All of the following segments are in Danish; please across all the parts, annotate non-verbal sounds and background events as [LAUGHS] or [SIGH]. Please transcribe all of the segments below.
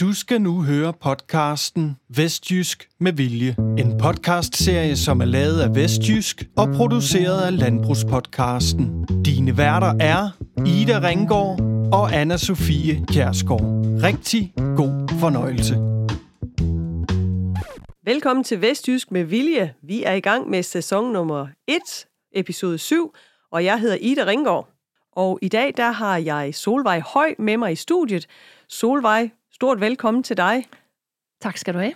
Du skal nu høre podcasten Vestjysk med Vilje. En podcastserie, som er lavet af Vestjysk og produceret af Landbrugspodcasten. Dine værter er Ida Ringgaard og anna Sofie Kjærsgaard. Rigtig god fornøjelse. Velkommen til Vestjysk med Vilje. Vi er i gang med sæson nummer 1, episode 7, og jeg hedder Ida Ringgaard. Og i dag der har jeg Solvej Høj med mig i studiet. Solvej, stort velkommen til dig. Tak skal du have.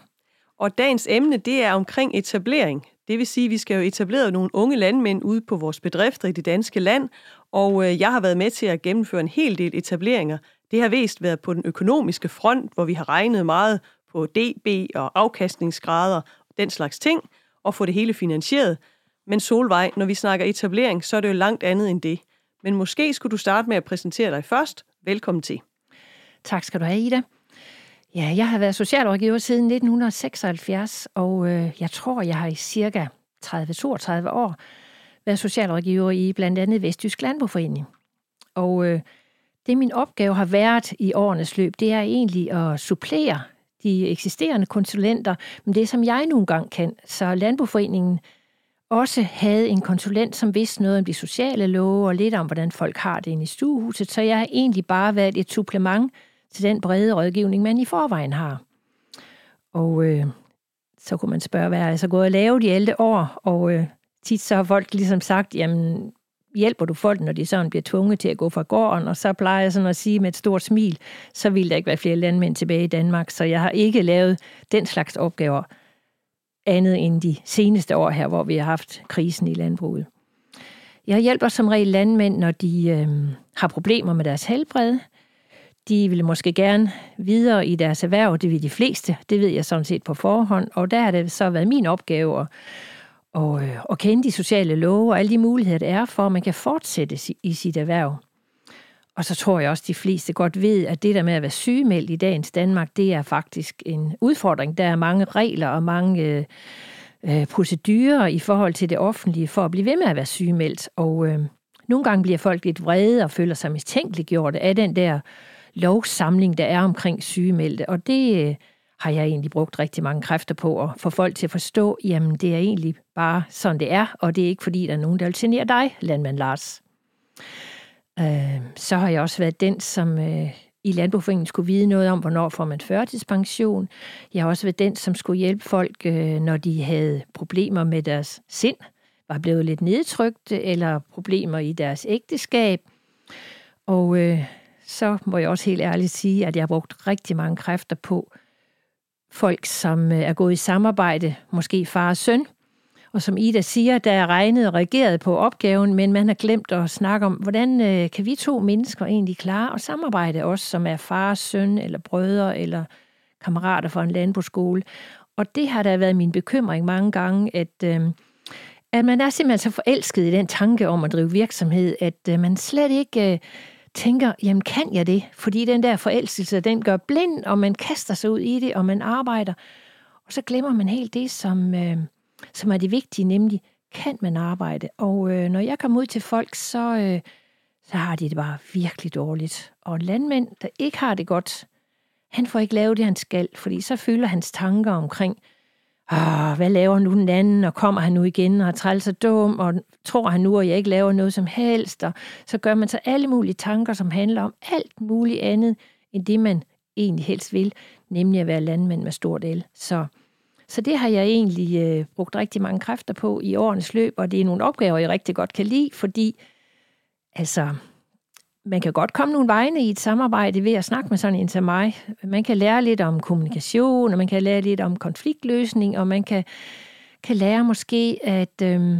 Og dagens emne, det er omkring etablering. Det vil sige, at vi skal jo etablere nogle unge landmænd ude på vores bedrifter i det danske land, og øh, jeg har været med til at gennemføre en hel del etableringer. Det har vist været på den økonomiske front, hvor vi har regnet meget på DB og afkastningsgrader og den slags ting, og få det hele finansieret. Men Solvej, når vi snakker etablering, så er det jo langt andet end det. Men måske skulle du starte med at præsentere dig først. Velkommen til. Tak skal du have, Ida. Ja, jeg har været socialrådgiver siden 1976, og øh, jeg tror, jeg har i cirka 30-32 år været socialrådgiver i blandt andet Vestjysk Landboforening. Og øh, det min opgave har været i årenes løb, det er egentlig at supplere de eksisterende konsulenter, men det som jeg nogle gange kan. Så Landboforeningen også havde en konsulent, som vidste noget om de sociale love og lidt om, hvordan folk har det inde i stuehuset. Så jeg har egentlig bare været et supplement til den brede rådgivning, man i forvejen har. Og øh, så kunne man spørge, hvad er jeg så gået og lavet de ældre år? Og øh, tit så har folk ligesom sagt, jamen hjælper du folk, når de sådan bliver tvunget til at gå fra gården? Og så plejer jeg sådan at sige med et stort smil, så vil der ikke være flere landmænd tilbage i Danmark. Så jeg har ikke lavet den slags opgaver andet end de seneste år her, hvor vi har haft krisen i landbruget. Jeg hjælper som regel landmænd, når de øh, har problemer med deres helbred. De vil måske gerne videre i deres erhverv, det vil de fleste, det ved jeg sådan set på forhånd, og der har det så været min opgave at, og, øh, at kende de sociale love og alle de muligheder, der er for, at man kan fortsætte i sit erhverv. Og så tror jeg også, at de fleste godt ved, at det der med at være sygemeldt i dagens Danmark, det er faktisk en udfordring. Der er mange regler og mange øh, øh, procedurer i forhold til det offentlige for at blive ved med at være sygemeldt. Og øh, nogle gange bliver folk lidt vrede og føler sig mistænkeliggjort af den der lovsamling, der er omkring sygemeldte. Og det øh, har jeg egentlig brugt rigtig mange kræfter på at få folk til at forstå, jamen det er egentlig bare sådan, det er, og det er ikke fordi, der er nogen, der vil genere dig, landmand Lars. Øh, så har jeg også været den, som øh, i Landboforeningen skulle vide noget om, hvornår får man førtidspension. Jeg har også været den, som skulle hjælpe folk, øh, når de havde problemer med deres sind, var blevet lidt nedtrykt, eller problemer i deres ægteskab. Og øh, så må jeg også helt ærligt sige, at jeg har brugt rigtig mange kræfter på folk, som øh, er gået i samarbejde, måske far og søn, og som Ida siger, der er regnet og reageret på opgaven, men man har glemt at snakke om, hvordan øh, kan vi to mennesker egentlig klare at samarbejde, os som er far, søn eller brødre eller kammerater fra en landbrugsskole. Og det har da været min bekymring mange gange, at, øh, at man er simpelthen så forelsket i den tanke om at drive virksomhed, at øh, man slet ikke øh, tænker, jamen kan jeg det? Fordi den der forelskelse, den gør blind, og man kaster sig ud i det, og man arbejder. Og så glemmer man helt det, som... Øh, som er det vigtige, nemlig kan man arbejde. Og øh, når jeg kommer ud til folk, så, øh, så har de det bare virkelig dårligt. Og landmænd, der ikke har det godt, han får ikke lavet det, han skal, fordi så fylder hans tanker omkring, Åh, hvad laver nu den anden, og kommer han nu igen, og er træls og dum, og tror han nu, at jeg ikke laver noget som helst, og så gør man så alle mulige tanker, som handler om alt muligt andet, end det man egentlig helst vil, nemlig at være landmand med stort el. Så så det har jeg egentlig øh, brugt rigtig mange kræfter på i årenes løb, og det er nogle opgaver, jeg rigtig godt kan lide, fordi altså, man kan godt komme nogle vegne i et samarbejde ved at snakke med sådan en som mig. Man kan lære lidt om kommunikation, og man kan lære lidt om konfliktløsning, og man kan, kan lære måske, at øhm,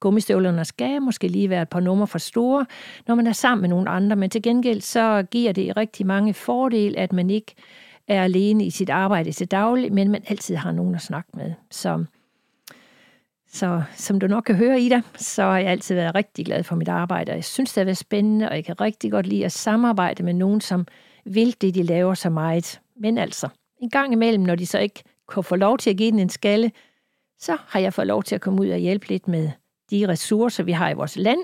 gummistøvlerne skal måske lige være et par numre for store, når man er sammen med nogle andre. Men til gengæld så giver det rigtig mange fordele, at man ikke er alene i sit arbejde til daglig, men man altid har nogen at snakke med. Så, så som du nok kan høre, Ida, så har jeg altid været rigtig glad for mit arbejde, og jeg synes, det har været spændende, og jeg kan rigtig godt lide at samarbejde med nogen, som vil det, de laver så meget. Men altså, en gang imellem, når de så ikke kunne få lov til at give den en skalle, så har jeg fået lov til at komme ud og hjælpe lidt med de ressourcer, vi har i vores land,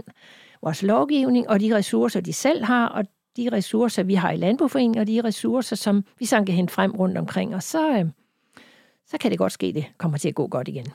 vores lovgivning, og de ressourcer, de selv har, og de ressourcer, vi har i Landbrugforeningen, og de ressourcer, som vi så kan hente frem rundt omkring. Og så, øh, så kan det godt ske, det kommer til at gå godt igen.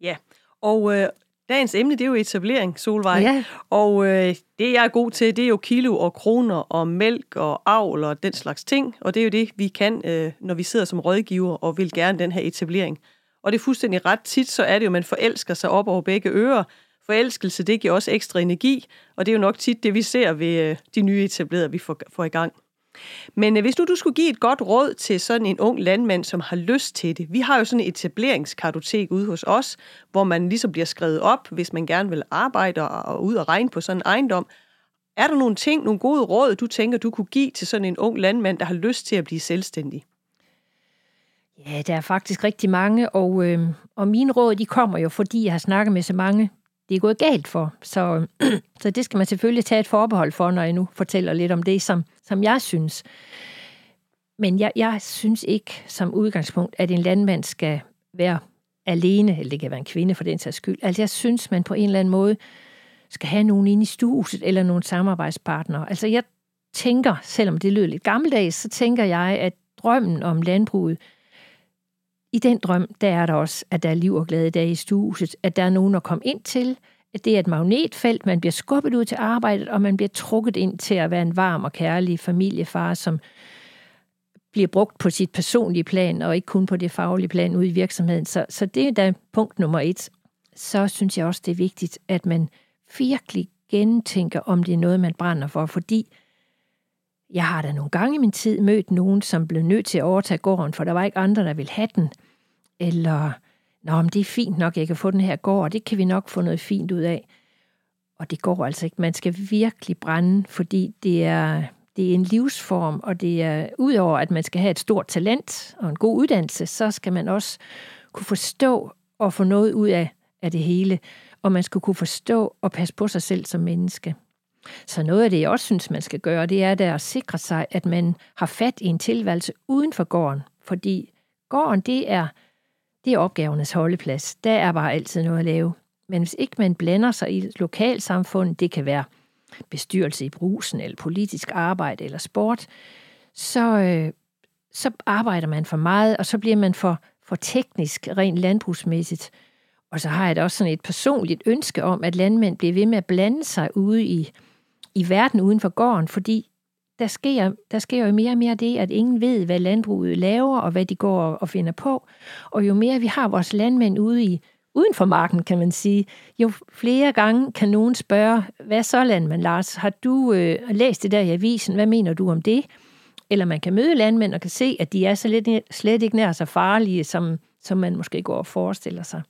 Ja, og øh, dagens emne, det er jo etablering, Solvej. Ja. Og øh, det, jeg er god til, det er jo kilo og kroner og mælk og avl og den slags ting. Og det er jo det, vi kan, øh, når vi sidder som rådgiver og vil gerne den her etablering. Og det er fuldstændig ret tit, så er det jo, at man forelsker sig op over begge ører. Forelskelse, det giver også ekstra energi, og det er jo nok tit det, vi ser ved øh, de nye etablerede, vi får, får i gang. Men øh, hvis nu du skulle give et godt råd til sådan en ung landmand, som har lyst til det. Vi har jo sådan et etableringskartotek ude hos os, hvor man ligesom bliver skrevet op, hvis man gerne vil arbejde og ud og regne på sådan en ejendom. Er der nogle ting, nogle gode råd, du tænker, du kunne give til sådan en ung landmand, der har lyst til at blive selvstændig? Ja, der er faktisk rigtig mange, og, øh, og mine råd, de kommer jo, fordi jeg har snakket med så mange, det er gået galt for. Så, [CLEARS THROAT] så det skal man selvfølgelig tage et forbehold for, når jeg nu fortæller lidt om det, som, som jeg synes. Men jeg, jeg synes ikke som udgangspunkt, at en landmand skal være alene, eller det kan være en kvinde for den sags skyld. Altså jeg synes, man på en eller anden måde skal have nogen inde i studiet, eller nogle samarbejdspartnere. Altså jeg tænker, selvom det lyder lidt gammeldags, så tænker jeg, at drømmen om landbruget, i den drøm, der er der også, at der er liv og glæde der i stuehuset, at der er nogen at komme ind til, at det er et magnetfelt, man bliver skubbet ud til arbejdet, og man bliver trukket ind til at være en varm og kærlig familiefar, som bliver brugt på sit personlige plan, og ikke kun på det faglige plan ude i virksomheden. Så, så det er da punkt nummer et. Så synes jeg også, det er vigtigt, at man virkelig gentænker, om det er noget, man brænder for, fordi jeg har da nogle gange i min tid mødt nogen, som blev nødt til at overtage gården, for der var ikke andre, der ville have den. Eller, nå, men det er fint nok, jeg kan få den her gård, og det kan vi nok få noget fint ud af. Og det går altså ikke. Man skal virkelig brænde, fordi det er, det er en livsform, og det er udover, at man skal have et stort talent og en god uddannelse, så skal man også kunne forstå og få noget ud af, af det hele. Og man skal kunne forstå og passe på sig selv som menneske. Så noget af det, jeg også synes, man skal gøre, det er der at sikre sig, at man har fat i en tilværelse uden for gården. Fordi gården, det er, det er opgavernes holdeplads. Der er bare altid noget at lave. Men hvis ikke man blander sig i lokalsamfundet, det kan være bestyrelse i brusen, eller politisk arbejde, eller sport, så, øh, så arbejder man for meget, og så bliver man for, for teknisk, rent landbrugsmæssigt. Og så har jeg da også sådan et personligt ønske om, at landmænd bliver ved med at blande sig ude i, i verden uden for gården, fordi der sker, der sker jo mere og mere det, at ingen ved, hvad landbruget laver, og hvad de går og finder på. Og jo mere vi har vores landmænd ude i, uden for marken, kan man sige, jo flere gange kan nogen spørge, hvad så landmand Lars, har du øh, læst det der i avisen, hvad mener du om det? Eller man kan møde landmænd og kan se, at de er så lidt, slet ikke nær så farlige, som, som man måske går og forestiller sig.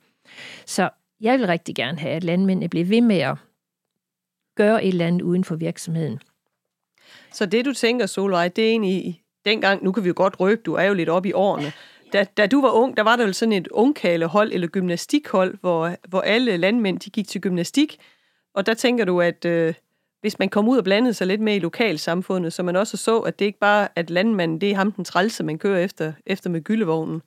Så jeg vil rigtig gerne have, at landmændene bliver ved med at gøre et eller andet uden for virksomheden. Så det, du tænker, Solvej, det er egentlig dengang, nu kan vi jo godt røbe, du er jo lidt op i årene. Da, da du var ung, der var der jo sådan et ungkalehold eller gymnastikhold, hvor, hvor alle landmænd de gik til gymnastik. Og der tænker du, at øh, hvis man kom ud og blandede sig lidt med i lokalsamfundet, så man også så, at det ikke bare at landmanden, det er ham den trælse, man kører efter, efter med gyldevognen.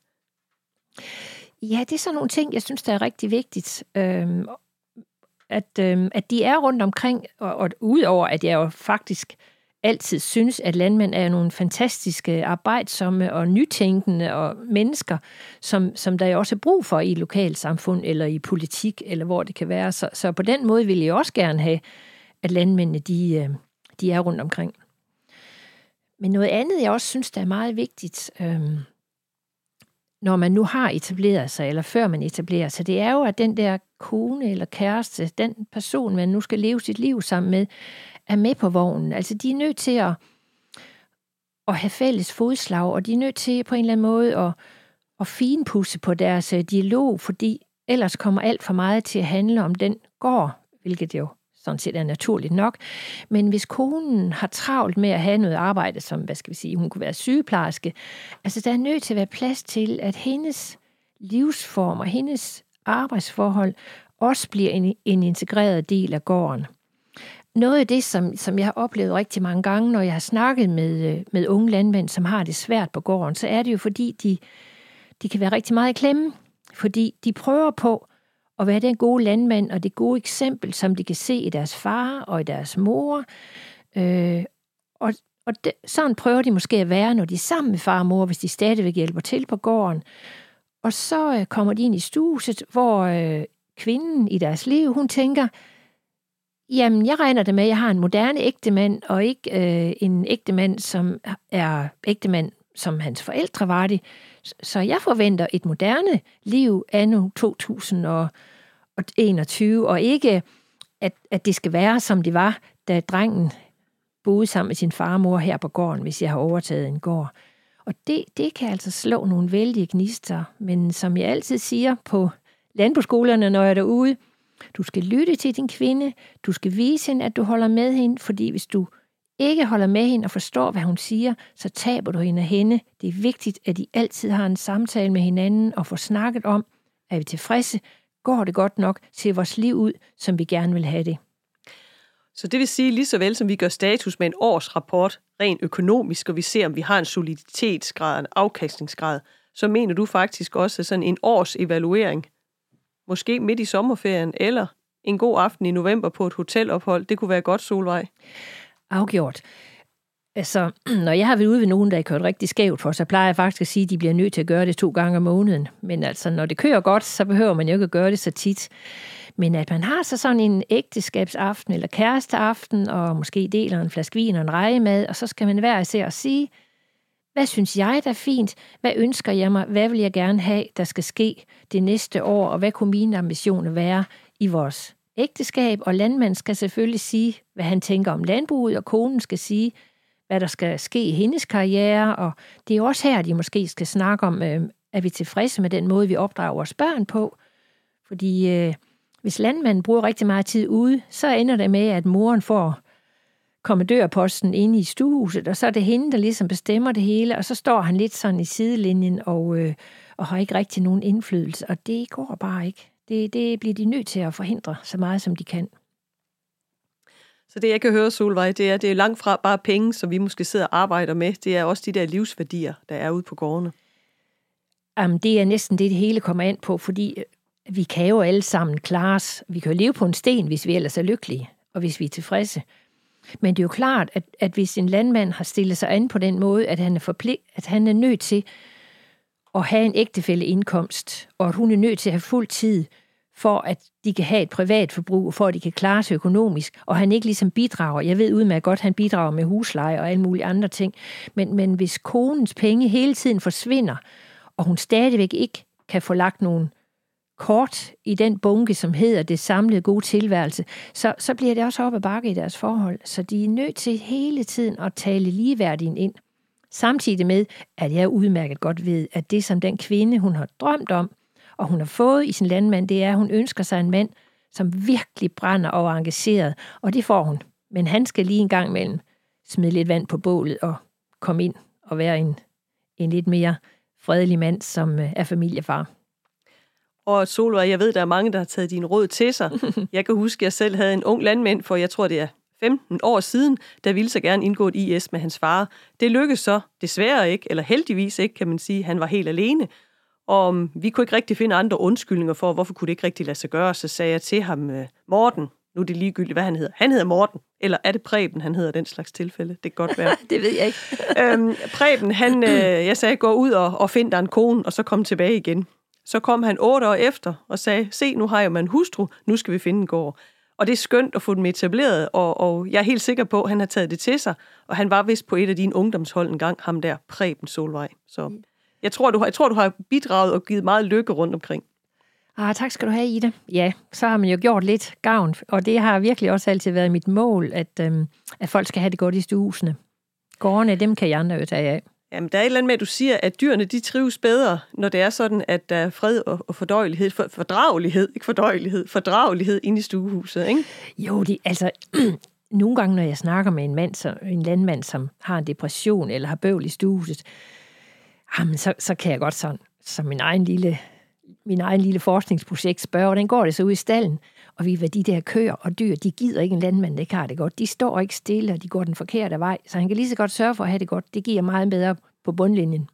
Ja, det er sådan nogle ting, jeg synes, der er rigtig vigtigt. Øhm, at, øh, at de er rundt omkring, og, og udover at jeg jo faktisk altid synes, at landmænd er nogle fantastiske, arbejdsomme og nytænkende og mennesker, som, som der jo også er brug for i lokalsamfund eller i politik, eller hvor det kan være. Så, så på den måde vil jeg også gerne have, at landmændene de, øhm, de er rundt omkring. Men noget andet, jeg også synes, der er meget vigtigt, øh, når man nu har etableret sig, eller før man etablerer sig, det er jo, at den der kone eller kæreste, den person, man nu skal leve sit liv sammen med, er med på vognen. Altså, de er nødt til at, at have fælles fodslag, og de er nødt til på en eller anden måde at, at finpudse på deres øh, dialog, fordi ellers kommer alt for meget til at handle om den går, hvilket jo sådan set er naturligt nok. Men hvis konen har travlt med at have noget arbejde, som, hvad skal vi sige, hun kunne være sygeplejerske, altså der er nødt til at være plads til, at hendes livsform og hendes arbejdsforhold også bliver en, en integreret del af gården. Noget af det, som, som jeg har oplevet rigtig mange gange, når jeg har snakket med, øh, med unge landmænd, som har det svært på gården, så er det jo fordi, de, de kan være rigtig meget i klemme. Fordi de prøver på at være den gode landmand og det gode eksempel, som de kan se i deres far og i deres mor. Øh, Og, og det, sådan prøver de måske at være, når de er sammen med far og mor, hvis de stadigvæk hjælper til på gården. Og så øh, kommer de ind i stuset, hvor øh, kvinden i deres liv, hun tænker, jamen jeg regner det med, at jeg har en moderne ægtemand, og ikke øh, en ægtemand, som er ægtemand, som hans forældre var det. Så jeg forventer et moderne liv anno 2021, og ikke, at, at det skal være, som det var, da drengen boede sammen med sin farmor her på gården, hvis jeg har overtaget en gård. Og det, det kan altså slå nogle vældige gnister, men som jeg altid siger på landbrugsskolerne, når jeg er derude, du skal lytte til din kvinde, du skal vise hende, at du holder med hende, fordi hvis du ikke holder med hende og forstår, hvad hun siger, så taber du hende af hende. Det er vigtigt, at I altid har en samtale med hinanden og får snakket om, er vi tilfredse, går det godt nok, ser vores liv ud, som vi gerne vil have det. Så det vil sige, lige så vel som vi gør status med en årsrapport rent økonomisk, og vi ser, om vi har en soliditetsgrad, en afkastningsgrad, så mener du faktisk også sådan en års evaluering, måske midt i sommerferien, eller en god aften i november på et hotelophold, det kunne være godt, Solvej. Afgjort. Altså, [CLEARS THROAT] når jeg har været ude ved nogen, der er kørt rigtig skævt for, så plejer jeg faktisk at sige, at de bliver nødt til at gøre det to gange om måneden. Men altså, når det kører godt, så behøver man jo ikke at gøre det så tit. Men at man har så sådan en ægteskabsaften eller kæresteaften, og måske deler en flaske vin og en rejemad, og så skal man hver især sige, hvad synes jeg, der er fint? Hvad ønsker jeg mig? Hvad vil jeg gerne have, der skal ske det næste år? Og hvad kunne mine ambitioner være i vores ægteskab? Og landmanden skal selvfølgelig sige, hvad han tænker om landbruget, og konen skal sige, hvad der skal ske i hendes karriere. Og det er også her, de måske skal snakke om, øh, er vi tilfredse med den måde, vi opdrager vores børn på? Fordi øh, hvis landmanden bruger rigtig meget tid ude, så ender det med, at moren får kommandørposten inde i stuehuset, og så er det hende, der ligesom bestemmer det hele, og så står han lidt sådan i sidelinjen og, øh, og har ikke rigtig nogen indflydelse, og det går bare ikke. Det, det bliver de nødt til at forhindre så meget, som de kan. Så det, jeg kan høre, Solvej, det er, det er langt fra bare penge, som vi måske sidder og arbejder med. Det er også de der livsværdier, der er ude på gårdene. Jamen, det er næsten det, det hele kommer ind på, fordi øh, vi kan jo alle sammen klare os. Vi kan jo leve på en sten, hvis vi ellers er lykkelige, og hvis vi er tilfredse. Men det er jo klart, at, at hvis en landmand har stillet sig an på den måde, at han er, forpligt, at han er nødt til at have en ægtefælde indkomst, og at hun er nødt til at have fuld tid, for at de kan have et privat forbrug, og for at de kan klare sig økonomisk, og han ikke ligesom bidrager. Jeg ved udmærket godt, at han bidrager med husleje og alle mulige andre ting, men, men hvis konens penge hele tiden forsvinder, og hun stadigvæk ikke kan få lagt nogen kort i den bunke, som hedder det samlede gode tilværelse, så, så bliver det også op ad bakke i deres forhold. Så de er nødt til hele tiden at tale ligeværdigen ind. Samtidig med, at jeg udmærket godt ved, at det som den kvinde, hun har drømt om, og hun har fået i sin landmand, det er, at hun ønsker sig en mand, som virkelig brænder og er engageret, og det får hun. Men han skal lige en gang imellem smide lidt vand på bålet og komme ind og være en, en lidt mere fredelig mand, som øh, er familiefar. Og Solvej, jeg ved, der er mange, der har taget din råd til sig. [LAUGHS] Jeg kan huske, at jeg selv havde en ung landmand for, jeg tror det er 15 år siden, der ville så gerne indgå et IS med hans far. Det lykkedes så desværre ikke, eller heldigvis ikke, kan man sige. Han var helt alene. Og vi kunne ikke rigtig finde andre undskyldninger for, hvorfor kunne det ikke rigtig lade sig gøre. Så sagde jeg til ham, øh, Morten, nu er det ligegyldigt, hvad han hedder. Han hedder Morten, eller er det Preben, han hedder den slags tilfælde? Det kan godt være. [LAUGHS] det ved jeg ikke. [LAUGHS] øhm, Preben, han, øh, jeg sagde, gå ud og, og find dig en kone, og så kom tilbage igen. Så kom han otte år efter og sagde, se, nu har jeg med en hustru, nu skal vi finde en gård. Og det er skønt at få dem etableret, og, og jeg er helt sikker på, at han har taget det til sig, og han var vist på et af dine ungdomshold en gang, ham der, Preben Solvej. Så jeg tror, du har, jeg tror, du har bidraget og givet meget lykke rundt omkring. Ah, tak skal du have, Ida. Ja, så har man jo gjort lidt gavn, og det har virkelig også altid været mit mål, at, øhm, at folk skal have det godt i stuesene. Gårdene, dem kan jeg andre jo tage af. Jamen, der er et eller andet med, at du siger, at dyrene de trives bedre, når det er sådan, at der er fred og, og fordøjelighed, for, fordragelighed, ikke fordøjelighed, fordragelighed inde i stuehuset, ikke? Jo, det, altså, [CLEARS THROAT] nogle gange, når jeg snakker med en mand, så, en landmand, som har en depression eller har bøvl i stuehuset, jamen, så, så kan jeg godt sådan, som min egen lille, min egen lille forskningsprojekt spørge, hvordan går det så ud i stallen? Og vi ved, de der køer og dyr, de gider ikke en landmand, der ikke har det godt. De står ikke stille, og de går den forkerte vej. Så han kan lige så godt sørge for at have det godt. Det giver meget bedre på bundlinjen.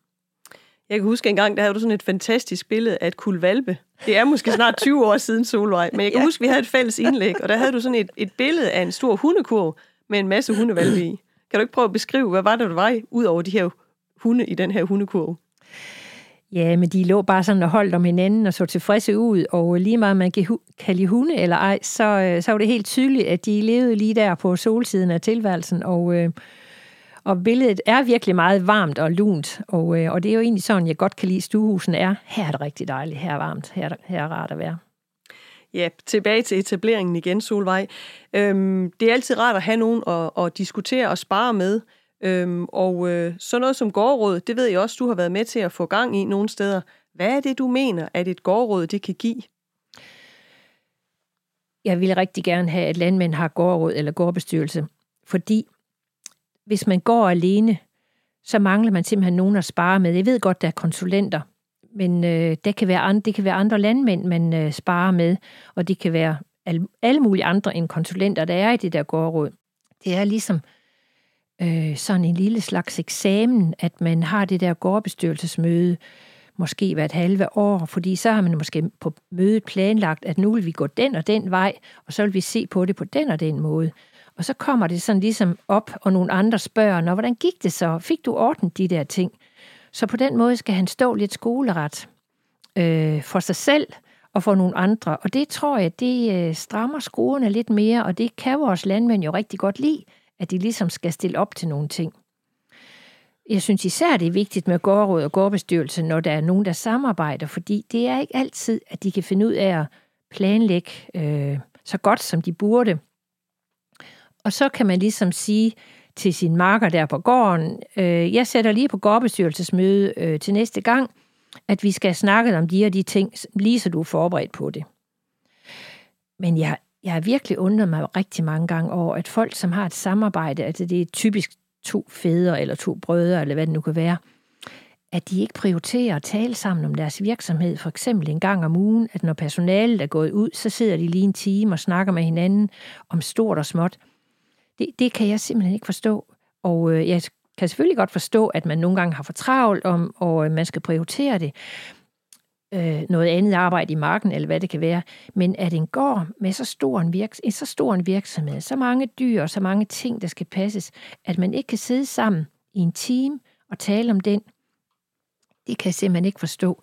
Jeg kan huske en gang, der havde du sådan et fantastisk billede af et kulvalpe. Det er måske snart [LAUGHS] 20 år siden Solvej, men jeg kan ja. huske, vi havde et fælles indlæg, og der havde du sådan et, et billede af en stor hundekurv med en masse hundevalpe i. Kan du ikke prøve at beskrive, hvad var det, der var ud over de her hunde i den her hundekurve? Ja, men de lå bare sådan og holdt om hinanden og så tilfredse ud, og lige meget man kan kalde hunde eller ej, så, øh, så var det helt tydeligt, at de levede lige der på solsiden af tilværelsen, og, øh, og billedet er virkelig meget varmt og lunt, og, øh, og det er jo egentlig sådan, jeg godt kan lide stuehusen er. Her er det rigtig dejligt, her er varmt, her, her er rart at være. Ja, tilbage til etableringen igen, Solvej. Øhm, det er altid rart at have nogen at, at diskutere og spare med, Øhm, og øh, sådan noget som gårdråd, det ved jeg også, du har været med til at få gang i nogle steder. Hvad er det, du mener, at et gårdråd det kan give? Jeg vil rigtig gerne have, at landmænd har gårdråd eller gårdbestyrelse, fordi hvis man går alene, så mangler man simpelthen nogen at spare med. Jeg ved godt, der er konsulenter, men øh, det, kan være andre, det kan være andre landmænd, man øh, sparer med, og det kan være al, alle mulige andre end konsulenter, der er i det der gårdråd. Det er ligesom øh, øh, sådan en lille slags eksamen, at man har det der gårdbestyrelsesmøde, måske hvert halve år, fordi så har man måske på mødet planlagt, at nu vil vi gå den og den vej, og så vil vi se på det på den og den måde. Og så kommer det sådan ligesom op, og nogle andre spørger, Nå, hvordan gik det så? Fik du ordnet de der ting? Så på den måde skal han stå lidt skoleret øh, for sig selv og for nogle andre. Og det tror jeg, det øh, strammer skruerne lidt mere, og det kan vores landmænd jo rigtig godt lide, at de ligesom skal stille op til nogle ting. Jeg synes især, det er vigtigt med gårdråd og gårdbestyrelse, når der er nogen, der samarbejder, fordi det er ikke altid, at de kan finde ud af at planlægge øh, så godt, som de burde. Og så kan man ligesom sige til sin marker der på gården, øh, jeg sætter lige på gårdbestyrelsesmøde øh, til næste gang, at vi skal snakke om de og de ting, lige så du er forberedt på det. Men jeg jeg har virkelig undret mig rigtig mange gange over, at folk, som har et samarbejde, altså det er typisk to fædre eller to brødre, eller hvad det nu kan være, at de ikke prioriterer at tale sammen om deres virksomhed, for eksempel en gang om ugen, at når personalet er gået ud, så sidder de lige en time og snakker med hinanden om stort og småt. Det, det kan jeg simpelthen ikke forstå. Og øh, jeg kan selvfølgelig godt forstå, at man nogle gange har for travlt om, og øh, man skal prioritere det øh, noget andet arbejde i marken, eller hvad det kan være. Men at en gård med så stor en, virks- en så stor en virksomhed, så mange dyr og så mange ting, der skal passes, at man ikke kan sidde sammen i en team og tale om den, det kan jeg simpelthen ikke forstå.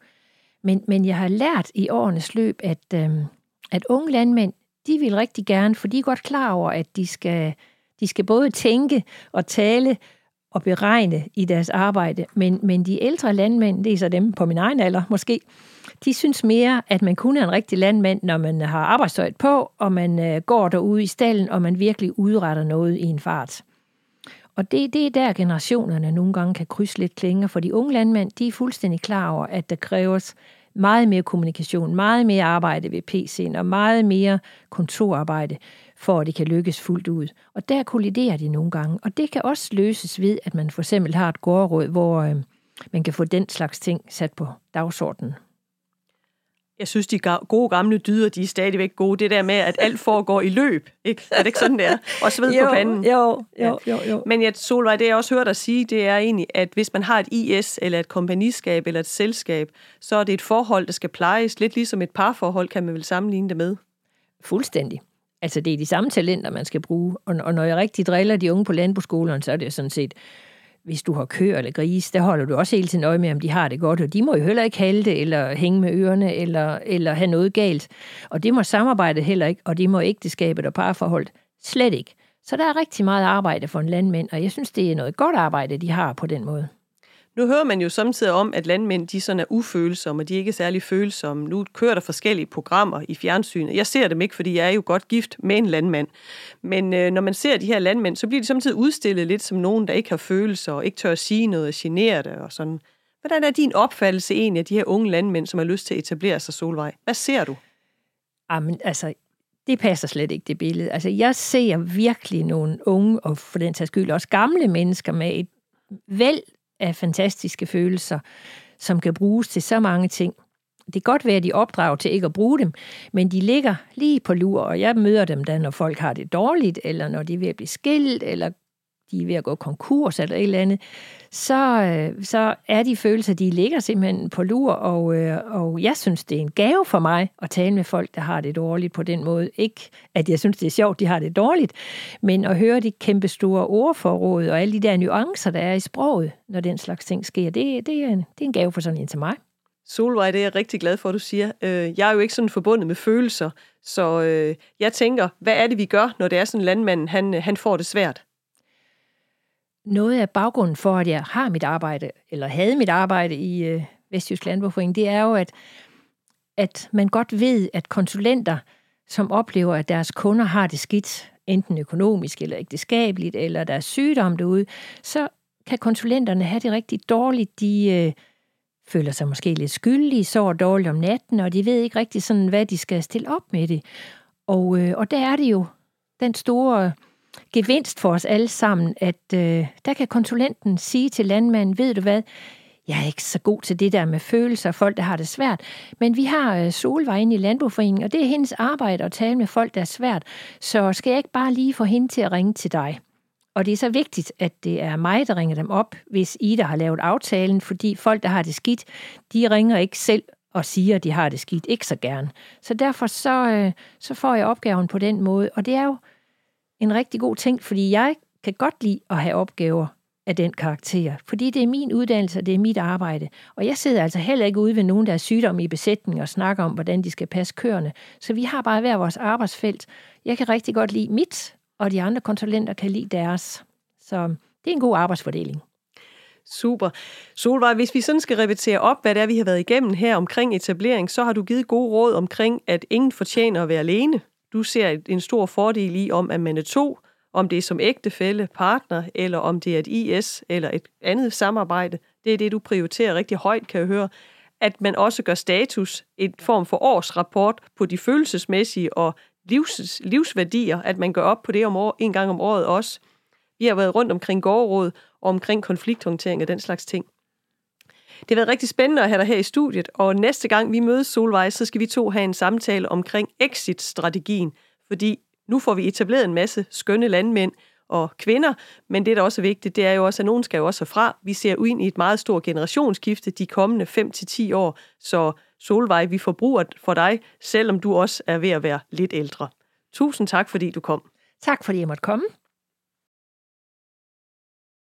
Men, men jeg har lært i årenes løb, at, øh, at unge landmænd, de vil rigtig gerne, for de er godt klar over, at de skal, de skal både tænke og tale at beregne i deres arbejde. Men, men de ældre landmænd, det er så dem på min egen alder måske, de synes mere, at man kun er en rigtig landmand, når man har arbejdstøjet på, og man øh, går derude i stallen, og man virkelig udretter noget i en fart. Og det, det er der generationerne nogle gange kan krydse lidt klinger, for de unge landmænd, de er fuldstændig klar over, at der kræves meget mere kommunikation, meget mere arbejde ved PC'en og meget mere kontorarbejde for at det kan lykkes fuldt ud. Og der kolliderer de nogle gange. Og det kan også løses ved, at man for eksempel har et gårdråd, hvor øh, man kan få den slags ting sat på dagsordenen. Jeg synes, de gode gamle dyder, de er stadigvæk gode. Det der med, at alt foregår i løb. Ikke? Er det ikke sådan, det er? Og sved jo, på panden. Jo, jo, jo, jo. Men jeg, Solvej, det jeg også hørt dig sige, det er egentlig, at hvis man har et IS, eller et kompagniskab, eller et selskab, så er det et forhold, der skal plejes. Lidt ligesom et parforhold, kan man vel sammenligne det med. Fuldstændig. Altså, det er de samme talenter, man skal bruge. Og, og når jeg rigtig driller de unge på landbrugsskolerne, så er det sådan set, hvis du har køer eller gris, der holder du også hele tiden øje med, om de har det godt, og de må jo heller ikke halte eller hænge med ørerne eller, eller have noget galt. Og det må samarbejde heller ikke, og det må ægteskabet og parforholdet slet ikke. Så der er rigtig meget arbejde for en landmænd, og jeg synes, det er noget godt arbejde, de har på den måde. Nu hører man jo samtidig om, at landmænd de sådan er ufølsomme, og de er ikke særlig følsomme. Nu kører der forskellige programmer i fjernsynet. Jeg ser dem ikke, fordi jeg er jo godt gift med en landmand. Men øh, når man ser de her landmænd, så bliver de samtidig udstillet lidt som nogen, der ikke har følelser, og ikke tør at sige noget og genere det og sådan. Hvordan er din opfattelse egentlig af de her unge landmænd, som har lyst til at etablere sig Solvej? Hvad ser du? Jamen, altså, det passer slet ikke, det billede. Altså, jeg ser virkelig nogle unge, og for den sags skyld også gamle mennesker med et væld af fantastiske følelser, som kan bruges til så mange ting. Det kan godt være, at de opdrager til ikke at bruge dem, men de ligger lige på lur, og jeg møder dem da, når folk har det dårligt, eller når de er ved at blive skilt, eller de er ved at gå konkurs eller et eller andet, så, øh, så er de følelser, de ligger simpelthen på lur, og, øh, og jeg synes, det er en gave for mig at tale med folk, der har det dårligt på den måde. Ikke, at jeg synes, det er sjovt, de har det dårligt, men at høre de kæmpe store ordforråd og alle de der nuancer, der er i sproget, når den slags ting sker, det, det, er, en, det er en gave for sådan en til mig. Solvej, det er jeg rigtig glad for, at du siger. Øh, jeg er jo ikke sådan forbundet med følelser, så øh, jeg tænker, hvad er det, vi gør, når det er sådan landmanden han, øh, han får det svært? Noget af baggrunden for, at jeg har mit arbejde, eller havde mit arbejde i øh, Vestjysk Landbrugforening, det er jo, at, at man godt ved, at konsulenter, som oplever, at deres kunder har det skidt, enten økonomisk eller ægteskabeligt, eller der er sygdom derude, så kan konsulenterne have det rigtig dårligt. De øh, føler sig måske lidt skyldige, sover dårligt om natten, og de ved ikke rigtig sådan, hvad de skal stille op med det. Og, øh, og der er det jo den store gevinst for os alle sammen, at øh, der kan konsulenten sige til landmanden, ved du hvad, jeg er ikke så god til det der med følelser og folk, der har det svært, men vi har øh, Solvej inde i Landboforeningen, og det er hendes arbejde at tale med folk, der er svært, så skal jeg ikke bare lige få hende til at ringe til dig? Og det er så vigtigt, at det er mig, der ringer dem op, hvis I, der har lavet aftalen, fordi folk, der har det skidt, de ringer ikke selv og siger, at de har det skidt. Ikke så gerne. Så derfor så, øh, så får jeg opgaven på den måde. Og det er jo en rigtig god ting, fordi jeg kan godt lide at have opgaver af den karakter, fordi det er min uddannelse, og det er mit arbejde. Og jeg sidder altså heller ikke ude ved nogen, der er sygdomme i besætning og snakker om, hvordan de skal passe køerne. Så vi har bare hver vores arbejdsfelt. Jeg kan rigtig godt lide mit, og de andre konsulenter kan lide deres. Så det er en god arbejdsfordeling. Super. Solvej, hvis vi sådan skal repetere op, hvad det er, vi har været igennem her omkring etablering, så har du givet gode råd omkring, at ingen fortjener at være alene. Du ser en stor fordel i, om at man er to, om det er som ægtefælle, partner, eller om det er et IS eller et andet samarbejde. Det er det, du prioriterer rigtig højt, kan jeg høre. At man også gør status, en form for årsrapport på de følelsesmæssige og livs, livsværdier, at man gør op på det om år, en gang om året også. Vi har været rundt omkring gårdråd og omkring konflikthåndtering og den slags ting. Det har været rigtig spændende at have dig her i studiet, og næste gang vi mødes, Solvej, så skal vi to have en samtale omkring exit-strategien, fordi nu får vi etableret en masse skønne landmænd og kvinder, men det, der også er vigtigt, det er jo også, at nogen skal jo også fra. Vi ser ud i et meget stort generationsskifte de kommende 5-10 år, så Solvej, vi forbruger for dig, selvom du også er ved at være lidt ældre. Tusind tak, fordi du kom. Tak, fordi jeg måtte komme.